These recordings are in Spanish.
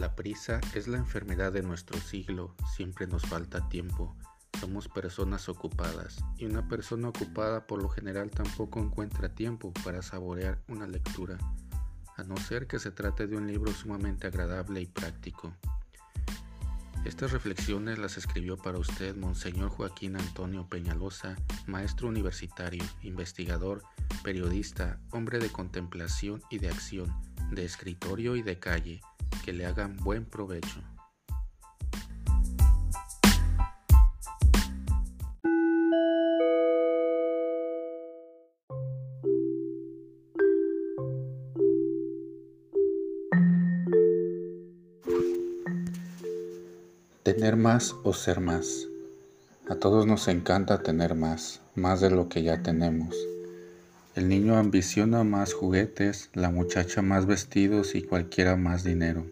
La prisa es la enfermedad de nuestro siglo, siempre nos falta tiempo. Somos personas ocupadas y una persona ocupada por lo general tampoco encuentra tiempo para saborear una lectura, a no ser que se trate de un libro sumamente agradable y práctico. Estas reflexiones las escribió para usted Monseñor Joaquín Antonio Peñalosa, maestro universitario, investigador, periodista, hombre de contemplación y de acción, de escritorio y de calle, que le hagan buen provecho. Tener más o ser más. A todos nos encanta tener más, más de lo que ya tenemos. El niño ambiciona más juguetes, la muchacha más vestidos y cualquiera más dinero.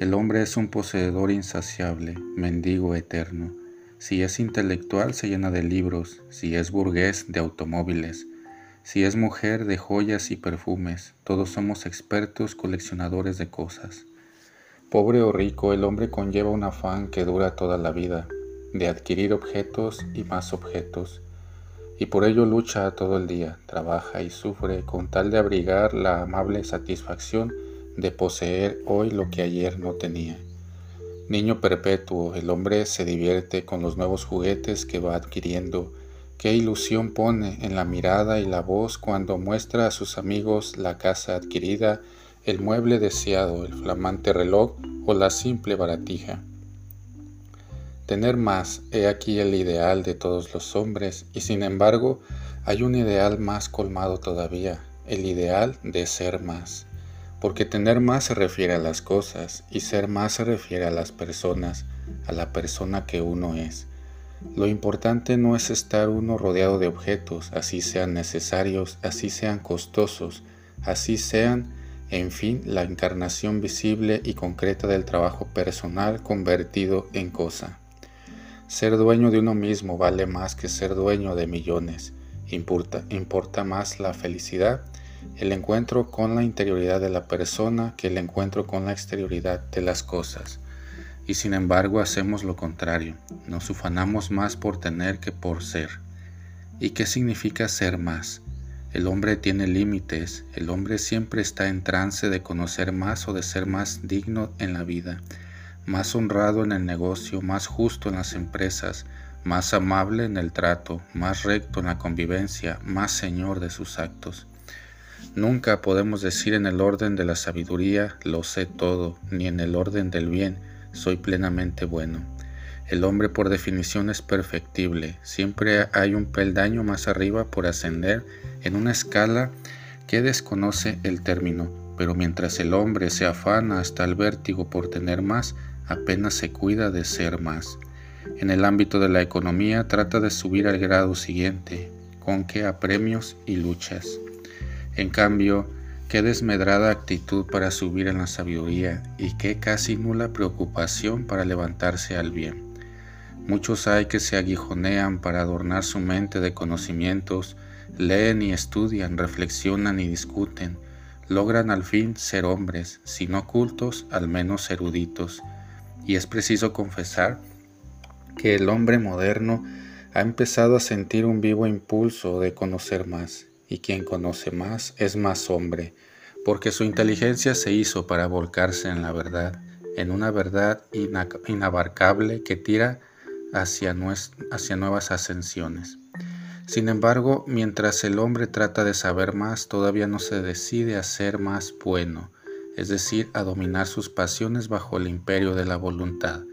El hombre es un poseedor insaciable, mendigo eterno. Si es intelectual se llena de libros, si es burgués de automóviles, si es mujer de joyas y perfumes, todos somos expertos coleccionadores de cosas. Pobre o rico, el hombre conlleva un afán que dura toda la vida, de adquirir objetos y más objetos y por ello lucha todo el día, trabaja y sufre con tal de abrigar la amable satisfacción de poseer hoy lo que ayer no tenía. Niño perpetuo, el hombre se divierte con los nuevos juguetes que va adquiriendo. Qué ilusión pone en la mirada y la voz cuando muestra a sus amigos la casa adquirida, el mueble deseado, el flamante reloj o la simple baratija. Tener más, he aquí el ideal de todos los hombres, y sin embargo hay un ideal más colmado todavía, el ideal de ser más. Porque tener más se refiere a las cosas, y ser más se refiere a las personas, a la persona que uno es. Lo importante no es estar uno rodeado de objetos, así sean necesarios, así sean costosos, así sean, en fin, la encarnación visible y concreta del trabajo personal convertido en cosa. Ser dueño de uno mismo vale más que ser dueño de millones. Importa, importa más la felicidad, el encuentro con la interioridad de la persona que el encuentro con la exterioridad de las cosas. Y sin embargo hacemos lo contrario, nos ufanamos más por tener que por ser. ¿Y qué significa ser más? El hombre tiene límites, el hombre siempre está en trance de conocer más o de ser más digno en la vida más honrado en el negocio, más justo en las empresas, más amable en el trato, más recto en la convivencia, más señor de sus actos. Nunca podemos decir en el orden de la sabiduría lo sé todo, ni en el orden del bien soy plenamente bueno. El hombre por definición es perfectible, siempre hay un peldaño más arriba por ascender en una escala que desconoce el término, pero mientras el hombre se afana hasta el vértigo por tener más, apenas se cuida de ser más. En el ámbito de la economía trata de subir al grado siguiente, con que a premios y luchas. En cambio, qué desmedrada actitud para subir en la sabiduría y qué casi nula preocupación para levantarse al bien. Muchos hay que se aguijonean para adornar su mente de conocimientos, leen y estudian, reflexionan y discuten, logran al fin ser hombres, si no cultos, al menos eruditos, y es preciso confesar que el hombre moderno ha empezado a sentir un vivo impulso de conocer más, y quien conoce más es más hombre, porque su inteligencia se hizo para volcarse en la verdad, en una verdad inabarcable que tira hacia, hacia nuevas ascensiones. Sin embargo, mientras el hombre trata de saber más, todavía no se decide a ser más bueno, es decir, a dominar sus pasiones bajo el imperio de la voluntad,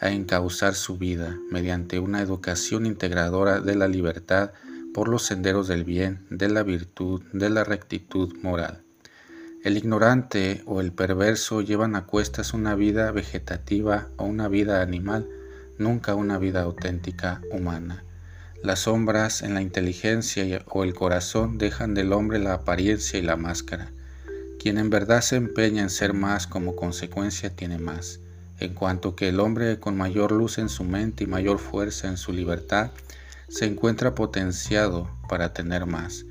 a encauzar su vida mediante una educación integradora de la libertad por los senderos del bien, de la virtud, de la rectitud moral. El ignorante o el perverso llevan a cuestas una vida vegetativa o una vida animal, nunca una vida auténtica humana. Las sombras en la inteligencia o el corazón dejan del hombre la apariencia y la máscara. Quien en verdad se empeña en ser más como consecuencia tiene más, en cuanto que el hombre con mayor luz en su mente y mayor fuerza en su libertad se encuentra potenciado para tener más.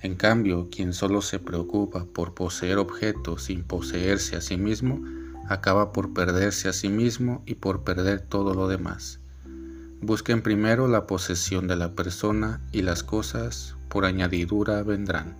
En cambio, quien solo se preocupa por poseer objetos sin poseerse a sí mismo, acaba por perderse a sí mismo y por perder todo lo demás. Busquen primero la posesión de la persona y las cosas por añadidura vendrán.